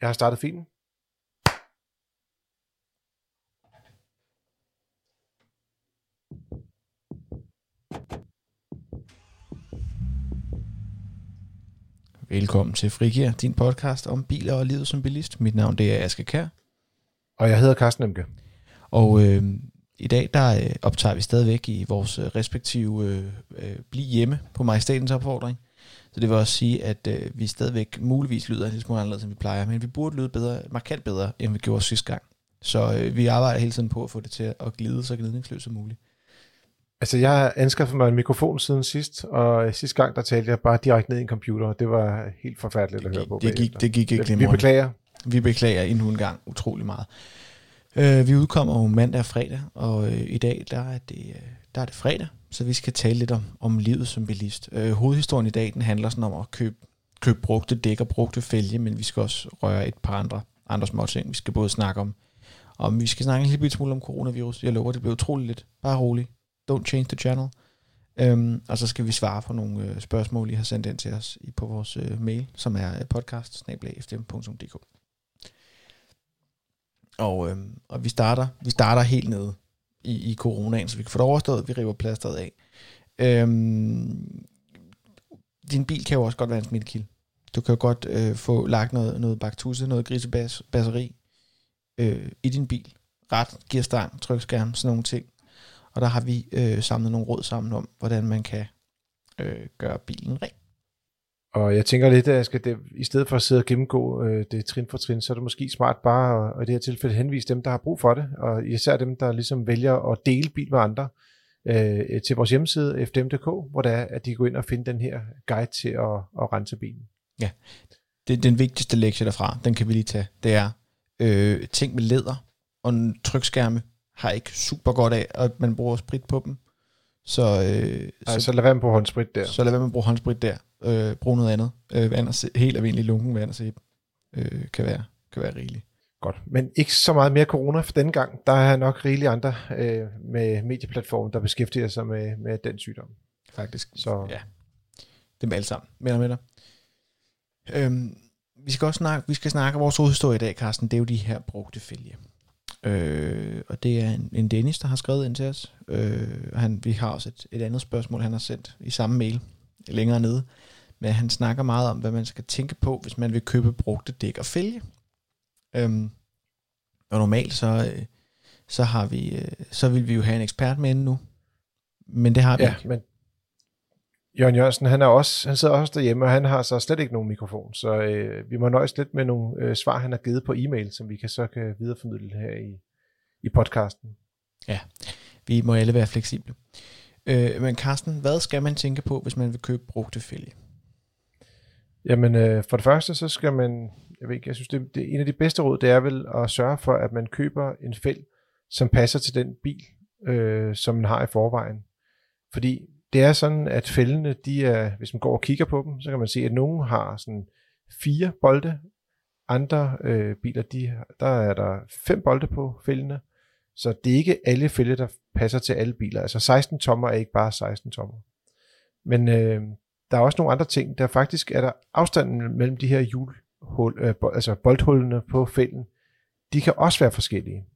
Jeg har startet filmen. Velkommen til Frigir, din podcast om biler og livet som bilist. Mit navn det er Aske Kær. Og jeg hedder Carsten Emke. Og øh, i dag der øh, optager vi stadigvæk i vores øh, respektive øh, øh, Bliv hjemme på majestatens opfordring. Så det vil også sige, at øh, vi stadigvæk muligvis lyder lidt smule anderledes, end vi plejer, men vi burde lyde bedre, markant bedre, end vi gjorde sidste gang. Så øh, vi arbejder hele tiden på at få det til at glide så glidningsløst som muligt. Altså, jeg har anskaffet mig en mikrofon siden sidst, og sidste gang, der talte jeg bare direkte ned i en computer, og det var helt forfærdeligt det at gik, høre på. Det gik, det gik ikke Vi beklager. Vi beklager endnu en gang utrolig meget. Øh, vi udkommer jo mandag og fredag, og øh, i dag der er, det, øh, der er det fredag, så vi skal tale lidt om, om livet som bilist. Øh, hovedhistorien i dag den handler sådan om at købe, købe brugte dæk og brugte fælge, men vi skal også røre et par andre, andre små ting. Vi skal både snakke om, om vi skal snakke en lille smule om coronavirus. Jeg lover, det bliver utroligt lidt. Bare rolig. Don't change the channel. Øhm, og så skal vi svare på nogle øh, spørgsmål, I har sendt ind til os i, på vores øh, mail, som er øh, podcast og, øhm, og vi starter, vi starter helt nede i, i coronaen, så vi kan få det overstået. Vi river plasteret af. Øhm, din bil kan jo også godt være en smittekilde. Du kan jo godt øh, få lagt noget, noget baktusse, noget grisebasseri øh, i din bil. Ret, gearstang, trykskærm, sådan nogle ting. Og der har vi øh, samlet nogle råd sammen om, hvordan man kan øh, gøre bilen ren. Og jeg tænker lidt, at jeg skal det, i stedet for at sidde og gennemgå øh, det trin for trin, så er det måske smart bare at, at i det her tilfælde henvise dem, der har brug for det, og især dem, der ligesom vælger at dele bil med andre, øh, til vores hjemmeside fdm.dk, hvor det er, at de går ind og finder den her guide til at, at rense bilen. Ja, det, den vigtigste lektie derfra, den kan vi lige tage, det er øh, ting med læder og trykskærme har ikke super godt af, at man bruger sprit på dem. Så, øh, Ej, så, så lad være med at bruge håndsprit der. Så lad være med at bruge håndsprit der. Øh, brug noget andet. Øh, vand og, helt almindelig lunken vand og sæbe øh, kan, være, kan være rigeligt. Godt, men ikke så meget mere corona for denne gang. Der er nok rigeligt andre øh, med medieplatformen, der beskæftiger sig med, med den sygdom. Faktisk. Så ja, det er alle sammen. Med dig. Øhm, vi skal også snakke, vi skal snakke vores hovedhistorie i dag, Carsten. Det er jo de her brugte fælge. Øh, og det er en, en Dennis, der har skrevet ind til os. Øh, han, vi har også et, et andet spørgsmål, han har sendt i samme mail længere nede. Men han snakker meget om, hvad man skal tænke på, hvis man vil købe brugte dæk og fælge. Øh, og normalt så, øh, så har vi, øh, så vil vi jo have en ekspert med nu. Men det har vi ja, ikke. Men Jørgen Jørgensen, han, er også, han sidder også derhjemme, og han har så slet ikke nogen mikrofon, så øh, vi må nøjes lidt med nogle øh, svar, han har givet på e-mail, som vi kan så kan videreformidle her i, i podcasten. Ja, vi må alle være fleksible. Øh, men Carsten, hvad skal man tænke på, hvis man vil købe brugte fælge? Jamen, øh, for det første, så skal man, jeg ved ikke, jeg synes, det, det en af de bedste råd, det er vel at sørge for, at man køber en fæld, som passer til den bil, øh, som man har i forvejen. Fordi det er sådan, at fældene, de er, hvis man går og kigger på dem, så kan man se, at nogle har sådan fire bolde, andre øh, biler, de, der er der fem bolde på fældene, så det er ikke alle fælde, der passer til alle biler. Altså 16 tommer er ikke bare 16 tommer. Men øh, der er også nogle andre ting. Der faktisk er der afstanden mellem de her hjulhul, øh, altså boldhullene på fælden, de kan også være forskellige.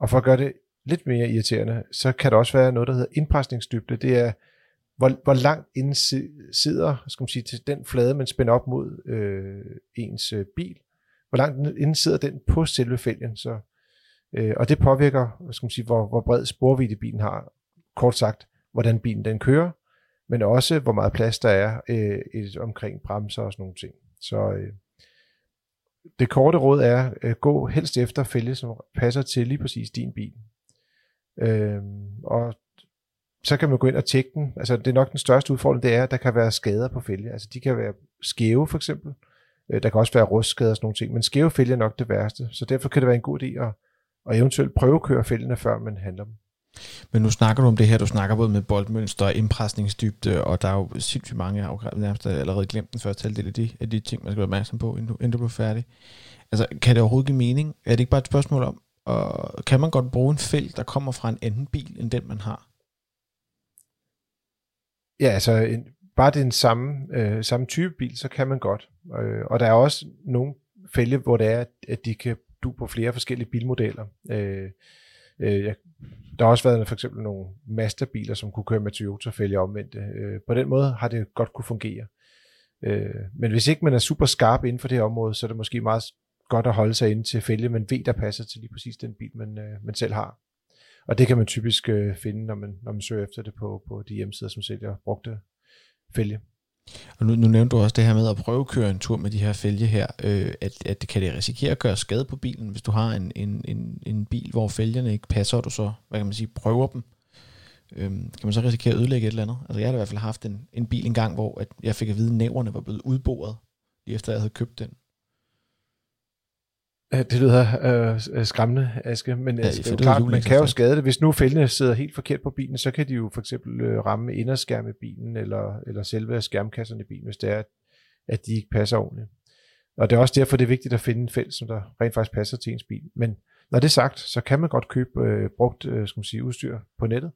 Og for at gøre det lidt mere irriterende, så kan der også være noget, der hedder indpresningsdybde. Det er hvor, hvor langt inden sidder skal man sige, til den flade, man spænder op mod øh, ens øh, bil. Hvor langt inden sidder den på selve fælgen. Så, øh, og det påvirker skal man sige, hvor, hvor bred sporvidde bilen har. Kort sagt, hvordan bilen den kører, men også hvor meget plads der er øh, et, omkring bremser og sådan nogle ting. Så øh, det korte råd er, øh, gå helst efter fælge, som passer til lige præcis din bil. Øh, og så kan man gå ind og tjekke den. Altså det er nok den største udfordring, det er, at der kan være skader på fælge. Altså de kan være skæve for eksempel. Øh, der kan også være rustskader og sådan nogle ting, men skæve fælge er nok det værste. Så derfor kan det være en god idé at, at eventuelt prøve at køre fælgene, før man handler dem. Men nu snakker du om det her, du snakker både med boldmønster og indpresningsdybde, og der er jo sindssygt mange, jeg har nærmest allerede glemt den første halvdel af de, af de ting, man skal være opmærksom på, inden du, inden du bliver færdig. Altså, kan det overhovedet give mening? Er det ikke bare et spørgsmål om, og kan man godt bruge en felt, der kommer fra en anden bil, end den man har? Ja, altså en, bare det er den samme, øh, samme type bil, så kan man godt. Øh, og der er også nogle fælge, hvor det er, at de kan du på flere forskellige bilmodeller. Øh, øh, jeg, der har også været for eksempel nogle Mazda-biler, som kunne køre med Toyota-fælge omvendt. Øh, på den måde har det godt kunne fungere. Øh, men hvis ikke man er super skarp inden for det her område, så er det måske meget godt at holde sig inde til fælge, man ved, der passer til lige præcis den bil, man, øh, man selv har. Og det kan man typisk øh, finde, når man, når man søger efter det på, på de hjemmesider, som sælger brugte fælge. Og nu, nu nævnte du også det her med at prøve at køre en tur med de her fælge her, øh, at, at det kan det risikere at gøre skade på bilen, hvis du har en, en, en, en bil, hvor fælgerne ikke passer, og du så, hvad kan man sige, prøver dem. Øh, kan man så risikere at ødelægge et eller andet? Altså jeg har i hvert fald haft en, en bil engang, hvor at jeg fik at vide, at næverne var blevet udboret, lige efter jeg havde købt den. Det lyder øh, skræmmende, Aske, men ja, altså, det er jo klart, man kan jo skade det. Hvis nu fældene sidder helt forkert på bilen, så kan de jo for eksempel øh, ramme inderskærm i bilen, eller, eller selve skærmkasserne i bilen, hvis det er, at de ikke passer ordentligt. Og det er også derfor, det er vigtigt at finde en felt, som der rent faktisk passer til ens bil. Men når det er sagt, så kan man godt købe øh, brugt øh, skal man sige, udstyr på nettet.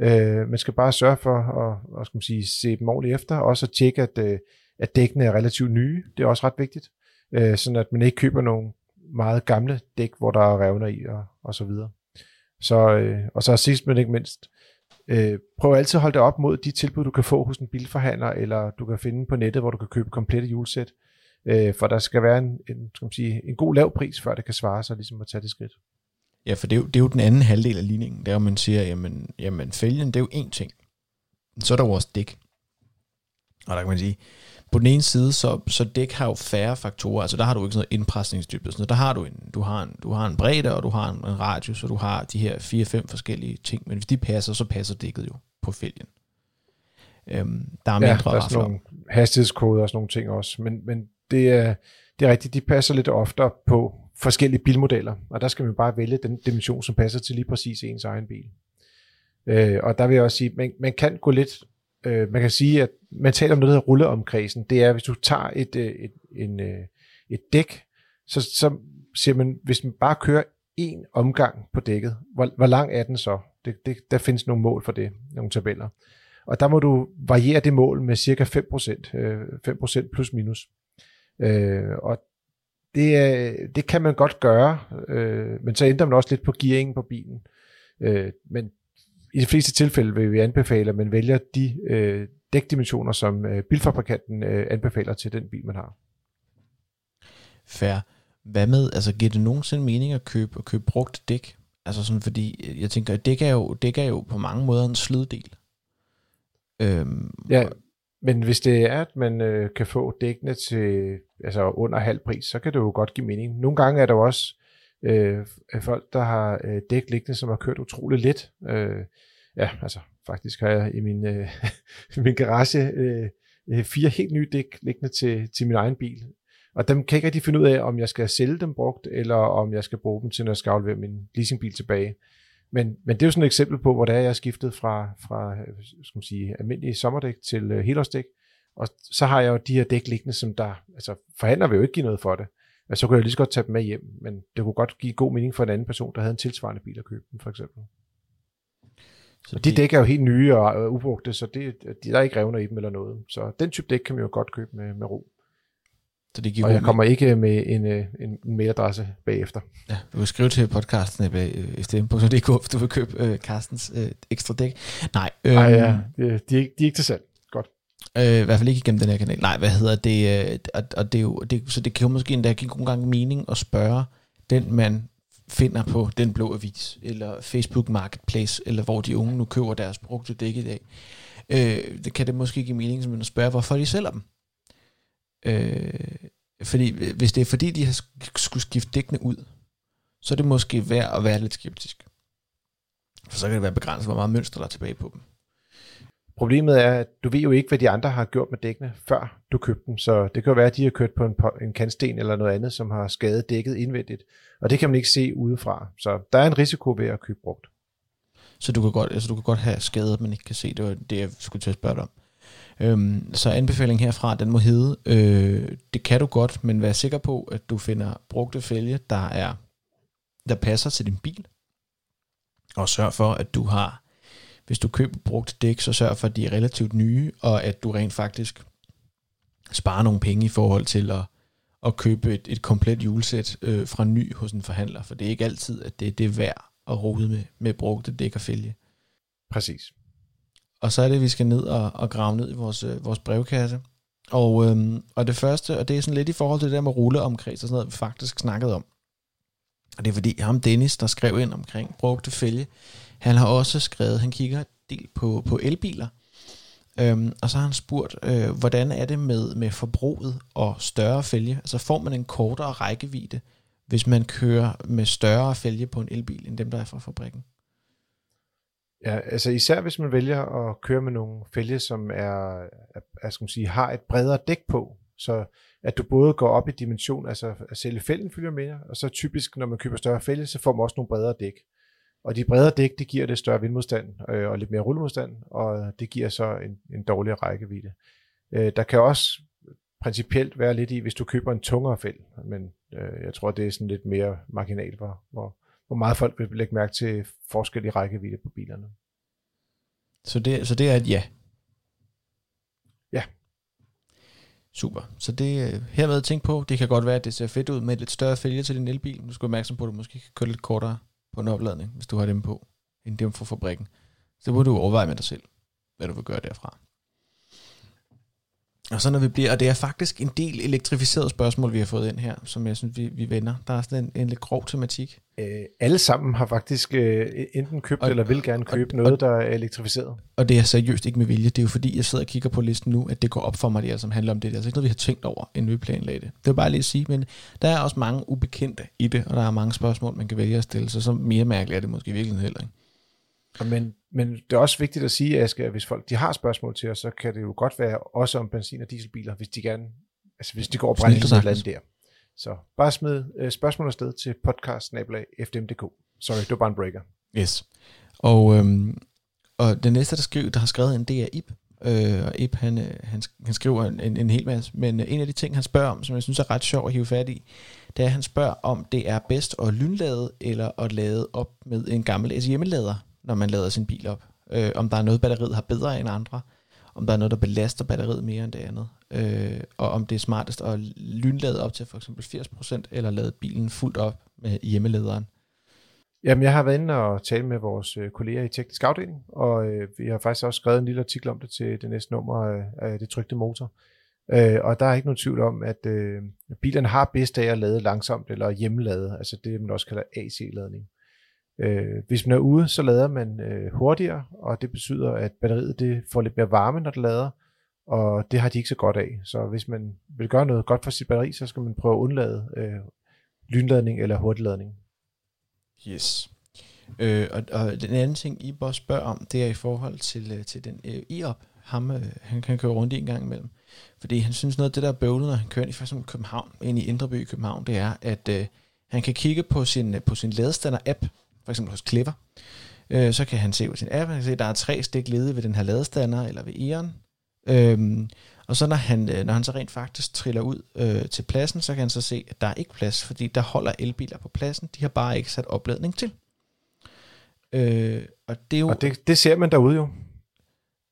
Øh, man skal bare sørge for at, at skal man sige, se dem ordentligt efter, og også at tjekke, at, øh, at dækkene er relativt nye. Det er også ret vigtigt. Øh, sådan at man ikke køber nogle meget gamle dæk, hvor der er revner i og, og så videre. Så, øh, og så sidst men ikke mindst, øh, prøv altid at holde det op mod de tilbud, du kan få hos en bilforhandler, eller du kan finde på nettet, hvor du kan købe komplette julesæt. Øh, for der skal være en, en, skal man sige, en god lav pris, før det kan svare sig ligesom at tage det skridt. Ja, for det er, jo, det er jo den anden halvdel af ligningen, der man siger, jamen, jamen fælgen, det er jo én ting. Så er der vores dæk. Og der kan man sige, på den ene side, så, så dæk har jo færre faktorer, altså der har du ikke sådan noget indpresningsdybde, sådan der har du en, du har en, du har en bredde, og du har en, en radius, og du har de her fire-fem forskellige ting, men hvis de passer, så passer dækket jo på fælgen. Øhm, der er mindre ja, der er sådan nogle hastighedskoder og sådan nogle ting også, men, men det, er, det er rigtigt, de passer lidt oftere på forskellige bilmodeller, og der skal man bare vælge den dimension, som passer til lige præcis ens egen bil. Øh, og der vil jeg også sige, man, man kan gå lidt øh, man kan sige, at man taler om noget, der hedder rulleomkredsen. Det er, hvis du tager et, øh, et, en, øh, et dæk, så, så siger man, hvis man bare kører en omgang på dækket, hvor, hvor lang er den så? Det, det, der findes nogle mål for det, nogle tabeller. Og der må du variere det mål med cirka 5%, øh, 5% plus minus. Øh, og det, øh, det kan man godt gøre, øh, men så ændrer man også lidt på gearingen på bilen. Øh, men i de fleste tilfælde vil vi anbefale, at man vælger de øh, dækdimensioner, som øh, bilfabrikanten øh, anbefaler til den bil, man har. Fair. Hvad med, altså giver det nogensinde mening at købe, at købe brugt dæk? Altså sådan, fordi jeg tænker, at dæk er jo, dæk er jo på mange måder en sliddel. Øhm, ja, men hvis det er, at man øh, kan få dækkene til altså under halv pris, så kan det jo godt give mening. Nogle gange er der jo også øh, folk, der har øh, dæk liggende, som har kørt utrolig let. Øh, ja, altså faktisk har jeg i min, øh, min garage øh, øh, fire helt nye dæk liggende til, til min egen bil. Og dem kan jeg ikke rigtig finde ud af, om jeg skal sælge dem brugt, eller om jeg skal bruge dem til, når jeg skal aflevere min leasingbil tilbage. Men, men det er jo sådan et eksempel på, hvor det er, jeg er skiftet fra, fra øh, skal man sige, almindelige sommerdæk til øh, helårsdæk. Og så har jeg jo de her dæk liggende, som der, altså forhandler vil jo ikke give noget for det så kunne jeg lige så godt tage dem med hjem, men det kunne godt give god mening for en anden person, der havde en tilsvarende bil at købe den, for eksempel. Så de det... dæk er jo helt nye og ubrugte, så det, der er ikke revner i dem eller noget. Så den type dæk kan man jo godt købe med, med ro. Så det giver og jeg kommer ikke med en, øh, en, en mailadresse bagefter. Ja, du kan skrive til podcasten øh, stm.dk, hvis du vil købe øh, Carstens øh, ekstra dæk. Nej, øh, Nej ja, de, de, er ikke, de er ikke til salg. Øh, I hvert fald ikke igennem den her kanal. Nej, hvad hedder det? Øh, og, og det er jo, det, så det kan jo måske endda give nogle gange mening at spørge den, man finder på Den Blå Avis, eller Facebook Marketplace, eller hvor de unge nu køber deres brugte dæk i dag. Øh, det kan det måske give mening som at spørge, hvorfor de sælger dem. Øh, fordi hvis det er fordi, de har skulle skifte dækkene ud, så er det måske værd at være lidt skeptisk. For så kan det være begrænset, hvor meget mønster der er tilbage på dem. Problemet er, at du ved jo ikke, hvad de andre har gjort med dækkene, før du købte dem. Så det kan jo være, at de har kørt på en, en kantsten eller noget andet, som har skadet dækket indvendigt. Og det kan man ikke se udefra. Så der er en risiko ved at købe brugt. Så du kan godt, altså du kan godt have skadet, men ikke kan se. Det var det, jeg skulle til at spørge dig om. Øhm, så anbefalingen herfra, den må hedde, øh, det kan du godt, men vær sikker på, at du finder brugte fælge, der er der passer til din bil. Og sørg for, at du har hvis du køber brugt dæk, så sørg for, at de er relativt nye, og at du rent faktisk sparer nogle penge i forhold til at, at købe et, et komplet julesæt øh, fra ny hos en forhandler, for det er ikke altid, at det, det er værd at rode med, med brugte dæk og fælge. Præcis. Og så er det, at vi skal ned og, og grave ned i vores, øh, vores brevkasse. Og, øhm, og det første, og det er sådan lidt i forhold til det der med rulleomkreds og sådan noget, vi faktisk snakkede om. Og det er fordi ham Dennis, der skrev ind omkring brugte fælge, han har også skrevet, han kigger del på, på elbiler, øhm, og så har han spurgt, øh, hvordan er det med, med forbruget og større fælge? Altså får man en kortere rækkevidde, hvis man kører med større fælge på en elbil, end dem, der er fra fabrikken? Ja, altså især hvis man vælger at køre med nogle fælge, som er, er skal man sige, har et bredere dæk på, så at du både går op i dimension, altså at selve fælgen følger med, og så typisk, når man køber større fælge, så får man også nogle bredere dæk. Og de bredere dæk, det giver det større vindmodstand øh, og lidt mere rullemodstand, og det giver så en, en dårligere rækkevidde. Øh, der kan også principielt være lidt i, hvis du køber en tungere fæld, men øh, jeg tror, det er sådan lidt mere marginalt, hvor, hvor, hvor meget folk vil lægge mærke til forskellige rækkevidde på bilerne. Så det, så det er et ja? Ja. Super. Så det øh, hermed at tænke på, det kan godt være, at det ser fedt ud med et lidt større fælge til din elbil. Du skal være opmærksom på, at du måske kan køre lidt kortere på en opladning, hvis du har dem på, end dem fra fabrikken. Så må du overveje med dig selv, hvad du vil gøre derfra. Og så når vi bliver, og det er faktisk en del elektrificeret spørgsmål, vi har fået ind her, som jeg synes, vi, vi vender. Der er sådan en, en lidt grov tematik. Øh, alle sammen har faktisk øh, enten købt og, eller vil gerne købe og, noget, og, der er elektrificeret. Og det er seriøst ikke med vilje. Det er jo fordi, jeg sidder og kigger på listen nu, at det går op for mig, det altså handler om det. Det er altså ikke noget, vi har tænkt over, inden vi planlagde det. Det er bare lige at sige, men der er også mange ubekendte i det, og der er mange spørgsmål, man kan vælge at stille, så så mere mærkeligt er det måske i virkeligheden heller ikke. Men, men det er også vigtigt at sige, Aske, at hvis folk de har spørgsmål til os, så kan det jo godt være også om benzin- og dieselbiler, hvis de gerne, altså hvis de går og brænder et eller andet der. Så bare smid uh, spørgsmål afsted til podcast. Sorry, det var bare en breaker. Yes. Og, øhm, og den næste, der, skriver, der har skrevet en, det er Ip. Øh, og Ip, han, øh, han, han skriver en, en, en hel masse. Men en af de ting, han spørger om, som jeg synes er ret sjov at hive fat i, det er, at han spørger, om det er bedst at lynlade eller at lade op med en gammel hjemmelader når man lader sin bil op. Øh, om der er noget, batteriet har bedre end andre, om der er noget, der belaster batteriet mere end det andet, øh, og om det er smartest at lynlade op til for eksempel 80%, eller lade bilen fuldt op med hjemmelederen. Jamen, jeg har været inde og tale med vores øh, kolleger i teknisk afdeling, og øh, vi har faktisk også skrevet en lille artikel om det til det næste nummer af, af det trygte motor. Øh, og der er ikke nogen tvivl om, at øh, bilerne har bedst af at lade langsomt eller hjemmelade, altså det man også kalder AC-ladning. Øh, hvis man er ude, så lader man øh, hurtigere, og det betyder, at batteriet det får lidt mere varme, når det lader, og det har de ikke så godt af. Så hvis man vil gøre noget godt for sit batteri, så skal man prøve at undlade øh, lynladning eller hurtigladning. Yes. Øh, og, og den anden ting, I bare spørger om, det er i forhold til, øh, til den øh, I ham, øh, han kan køre rundt i en gang imellem. Fordi han synes noget af det, der er bøvlet, når han kører ind i for eksempel København, ind i Indreby i København, det er, at øh, han kan kigge på sin, øh, på sin ladestander-app, for eksempel hos Clever, øh, så kan han se på sin app, han kan se, at der er tre stik ledige ved den her ladestander, eller ved Eon. Øhm, og så når han, øh, når han så rent faktisk triller ud øh, til pladsen, så kan han så se, at der er ikke plads, fordi der holder elbiler på pladsen. De har bare ikke sat opladning til. Øh, og det, er jo, og det, det ser man derude jo.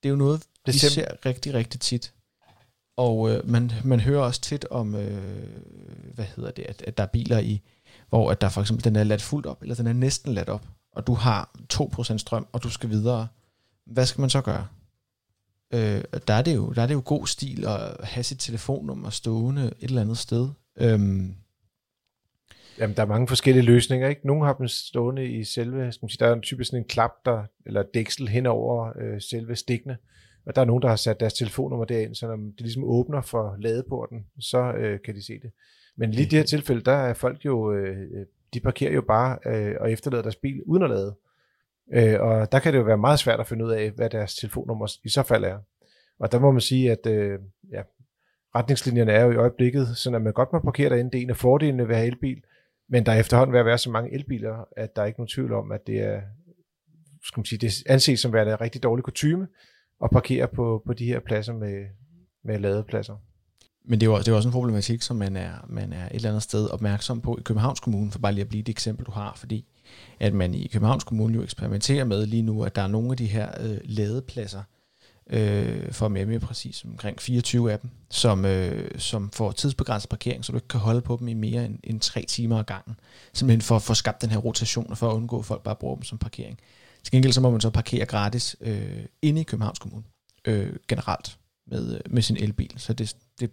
Det er jo noget, det vi ser, ser rigtig, rigtig tit. Og øh, man, man hører også tit om, øh, hvad hedder det, at, at der er biler i, hvor at der for eksempel den er ladt fuldt op, eller den er næsten ladt op, og du har 2% strøm, og du skal videre. Hvad skal man så gøre? Øh, der, er det jo, der er det jo god stil at have sit telefonnummer stående et eller andet sted. Øhm, Jamen, der er mange forskellige løsninger, ikke? Nogle har dem stående i selve, skal man sige, der er typisk sådan en klap, der, eller dæksel hen over øh, selve stikkene, og der er nogen, der har sat deres telefonnummer derind, så når det ligesom åbner for ladeporten, så øh, kan de se det. Men lige i det her tilfælde, der er folk jo, øh, øh, de parkerer jo bare øh, og efterlader deres bil uden at lade. Øh, og der kan det jo være meget svært at finde ud af, hvad deres telefonnummer i så fald er. Og der må man sige, at øh, ja, retningslinjerne er jo i øjeblikket, så at man godt må parkere derinde. Det er en af fordelene ved at have elbil, men der er efterhånden ved at være så mange elbiler, at der er ikke nogen tvivl om, at det er, skal man sige, det anses som værende en rigtig dårlig kutume at parkere på, på de her pladser med, med ladepladser. Men det er, jo, det er også en problematik, som man er, man er et eller andet sted opmærksom på i Københavns Kommune, for bare lige at blive det eksempel, du har, fordi at man i Københavns Kommune jo eksperimenterer med lige nu, at der er nogle af de her øh, ladepladser, øh, for at være mere præcis, omkring 24 af dem, som, øh, som får tidsbegrænset parkering, så du ikke kan holde på dem i mere end, end 3 timer ad gangen. Simpelthen for at få skabt den her rotation, og for at undgå, at folk bare bruger dem som parkering. Til gengæld så må man så parkere gratis øh, inde i Københavns Kommune, øh, generelt, med, øh, med sin elbil. Så det, det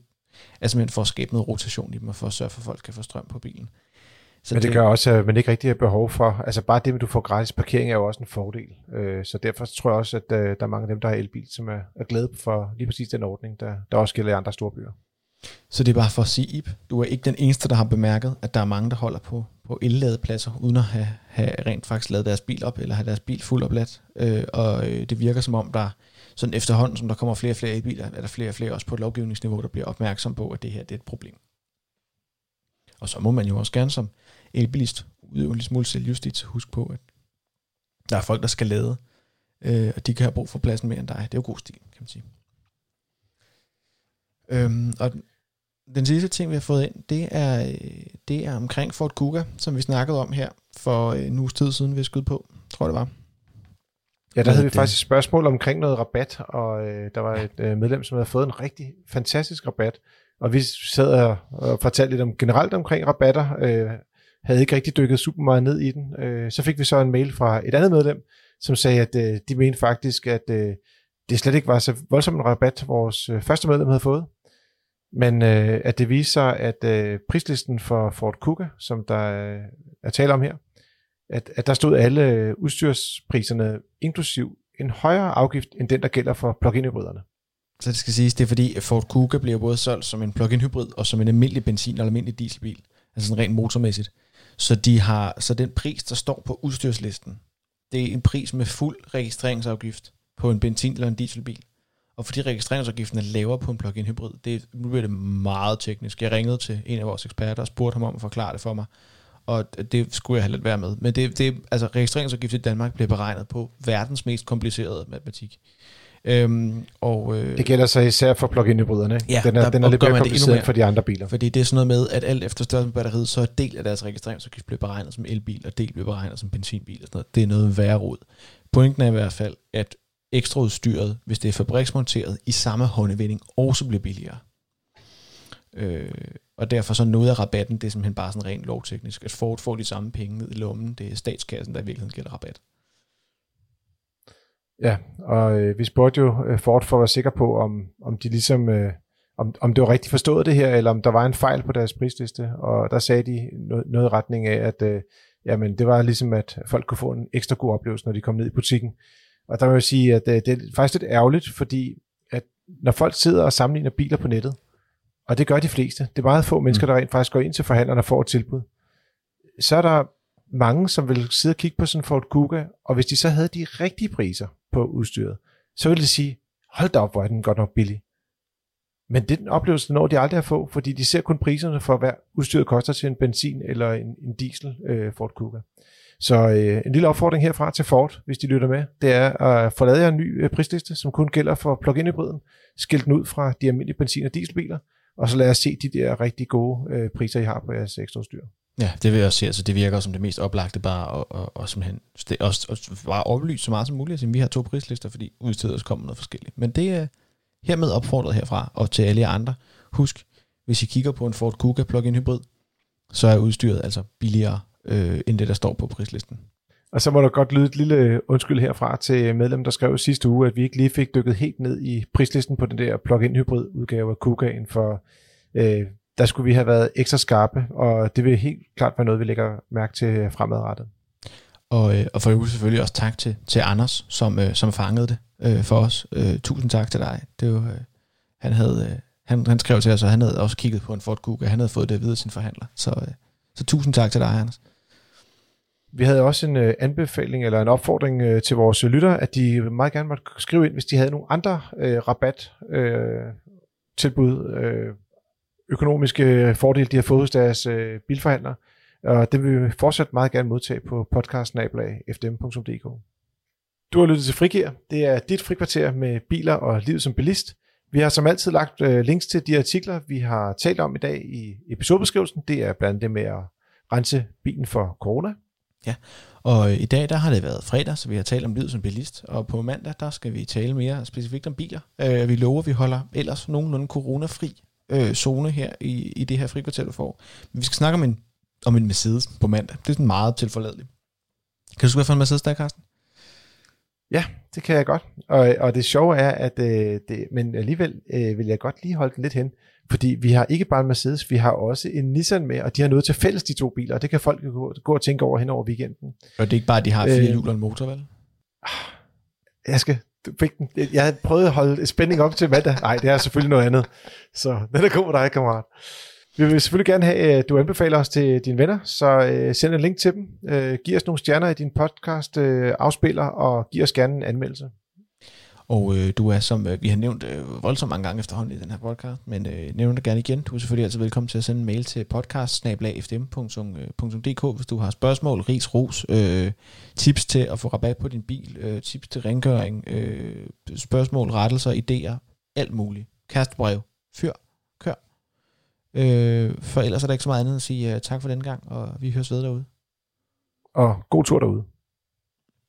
er simpelthen for at skabe noget rotation i dem, og for at sørge for, at folk kan få strøm på bilen. Så Men det, det gør også, at man ikke rigtig har behov for, altså bare det, at du får gratis parkering, er jo også en fordel. Øh, så derfor tror jeg også, at øh, der er mange af dem, der har elbil, som er, er glade for lige præcis den ordning, der, der også gælder i andre store byer. Så det er bare for at sige, Ip, du er ikke den eneste, der har bemærket, at der er mange, der holder på, på elladepladser, uden at have, have rent faktisk lavet deres bil op, eller have deres bil fuld opladt. Øh, og øh, det virker som om, der sådan efterhånden, som der kommer flere og flere elbiler, er der flere og flere også på et lovgivningsniveau, der bliver opmærksom på, at det her det er et problem. Og så må man jo også gerne som elbilist udøve en lille smule selvjustits. huske på, at der er folk, der skal lade, øh, og de kan have brug for pladsen mere end dig. Det er jo god stil, kan man sige. Øhm, og den sidste ting, vi har fået ind, det er, øh, det er omkring Ford Kuga, som vi snakkede om her for øh, en uges tid siden, vi skød på, tror jeg det var. Ja, der havde vi faktisk et spørgsmål omkring noget rabat, og øh, der var et øh, medlem, som havde fået en rigtig fantastisk rabat, og vi sad og, og fortalte lidt om generelt omkring rabatter, øh, havde ikke rigtig dykket super meget ned i den. Øh, så fik vi så en mail fra et andet medlem, som sagde, at øh, de mente faktisk, at øh, det slet ikke var så voldsom en rabat, vores øh, første medlem havde fået. Men øh, at det viser sig, at øh, prislisten for Ford Kuga, som der øh, er tale om her, at, at der stod alle øh, udstyrspriserne, inklusiv en højere afgift, end den, der gælder for plug-in hybriderne. Så det skal siges, det er fordi, Ford Kuga bliver både solgt som en plug-in hybrid og som en almindelig benzin- eller almindelig dieselbil. Altså sådan rent motormæssigt. Så, de har, så den pris, der står på udstyrslisten, det er en pris med fuld registreringsafgift på en benzin- eller en dieselbil. Og fordi registreringsafgiften er lavere på en plug-in hybrid, det, nu bliver det meget teknisk. Jeg ringede til en af vores eksperter og spurgte ham om at forklare det for mig, og det skulle jeg have lidt være med. Men det, det, altså registreringsafgift i Danmark bliver beregnet på verdens mest komplicerede matematik. Øhm, og, øh, det gælder så især for plug-in hybriderne. Ja, den er, der, den er lidt mere kompliceret for de andre biler. Fordi det er sådan noget med, at alt efter størrelsen på batteriet, så er del af deres registreringsafgift bliver beregnet som elbil, og del bliver beregnet som benzinbil. Og sådan noget. Det er noget værre rod. Pointen er i hvert fald, at ekstraudstyret, hvis det er fabriksmonteret i samme håndevinding, også bliver billigere. Øh, og derfor så noget af rabatten, det er simpelthen bare sådan rent lovteknisk, at Ford får de samme penge ned i lommen. Det er statskassen, der i virkeligheden gælder rabat. Ja, og øh, vi spurgte jo øh, Ford for at være sikker på, om, om de ligesom, øh, om, om det var rigtigt forstået det her, eller om der var en fejl på deres prisliste, og der sagde de noget, noget i retning af, at øh, jamen, det var ligesom, at folk kunne få en ekstra god oplevelse, når de kom ned i butikken. Og der vil jeg sige, at øh, det er faktisk lidt ærgerligt, fordi at når folk sidder og sammenligner biler på nettet, og det gør de fleste, det er meget få mennesker, mm. der rent faktisk går ind til forhandlerne og får et tilbud, så er der mange, som vil sidde og kigge på sådan en Ford Kuga, og hvis de så havde de rigtige priser på udstyret, så ville de sige, hold da op, hvor er den godt nok billig. Men den oplevelse når de aldrig at få, fordi de ser kun priserne for, hvad udstyret koster til en benzin eller en, en diesel øh, Ford Kuga. Så øh, en lille opfordring herfra til Ford, hvis de lytter med, det er at få lavet en ny øh, prisliste, som kun gælder for plug-in hybriden, skilt den ud fra de almindelige benzin- og dieselbiler, og så lad os se de der rigtig gode øh, priser, I har på jeres ekstraudstyr. Ja, det vil jeg også se. Altså, det virker som det mest oplagte bare, og, og, og simpelthen det, også, også bare oplyse så meget som muligt. Altså, vi har to prislister, fordi udstedet også kommer noget forskelligt. Men det er hermed opfordret herfra, og til alle andre. Husk, hvis I kigger på en Ford Kuga plug-in hybrid, så er udstyret altså billigere øh, end det, der står på prislisten. Og så må der godt lyde et lille øh, undskyld herfra til medlem, der skrev sidste uge, at vi ikke lige fik dykket helt ned i prislisten på den der plug-in hybrid udgave af Kugaen, for øh, der skulle vi have været ekstra skarpe, og det vil helt klart være noget, vi lægger mærke til fremadrettet. Og, øh, og for øvrigt selvfølgelig også tak til, til Anders, som, øh, som fangede det øh, for os. Øh, tusind tak til dig. Det var, øh, han, havde, øh, han, han skrev til os, og han havde også kigget på en Ford Kuga. Han havde fået det at vide af sin forhandler. Så, øh, så tusind tak til dig, Anders. Vi havde også en øh, anbefaling eller en opfordring øh, til vores øh, lyttere, at de meget gerne måtte skrive ind, hvis de havde nogle andre øh, rabat øh, tilbud, øh, økonomiske øh, fordele, de har fået hos deres øh, bilforhandler. Og det vil vi fortsat meget gerne modtage på podcasten podcastnablag.fdm.dk. Du har lyttet til Frigir. Det er dit frikvarter med biler og livet som bilist. Vi har som altid lagt øh, links til de artikler, vi har talt om i dag i episodebeskrivelsen. Det er blandt andet det med at rense bilen for corona. Ja, og øh, i dag der har det været fredag, så vi har talt om livet som bilist, og på mandag der skal vi tale mere specifikt om biler. Øh, vi lover, at vi holder ellers nogenlunde coronafri øh, zone her i, i det her frikvarter, du får. Men vi skal snakke om en, om en Mercedes på mandag. Det er sådan meget tilforladeligt. Kan du huske, hvad for en Mercedes der er, Carsten? Ja, det kan jeg godt. Og, og det sjove er, at øh, det, men alligevel øh, vil jeg godt lige holde den lidt hen, fordi vi har ikke bare en Mercedes, vi har også en Nissan med, og de har noget til fælles, de to biler, og det kan folk gå, gå og tænke over hen over weekenden. Og det er ikke bare, at de har fire øh, hjul og en motor, vel? Jeg skal, du fik den. Jeg havde prøvet at holde spænding op til mandag. Nej, det er selvfølgelig noget andet. Så den er god med dig, kammerat. Vi vil selvfølgelig gerne have, at du anbefaler os til dine venner, så øh, send en link til dem. Øh, giv os nogle stjerner i din podcast øh, afspiller, og giv os gerne en anmeldelse. Og øh, du er, som øh, vi har nævnt øh, voldsomt mange gange efterhånden i den her podcast, men øh, nævner det gerne igen. Du er selvfølgelig altid velkommen til at sende en mail til podcast øh, hvis du har spørgsmål, ris, ros, øh, tips til at få rabat på din bil, øh, tips til rengøring, øh, spørgsmål, rettelser, idéer, alt muligt. Kastebrev, fyr, kør. Øh, for ellers er der ikke så meget andet at sige uh, tak for den gang, og vi høres ved derude. Og god tur derude.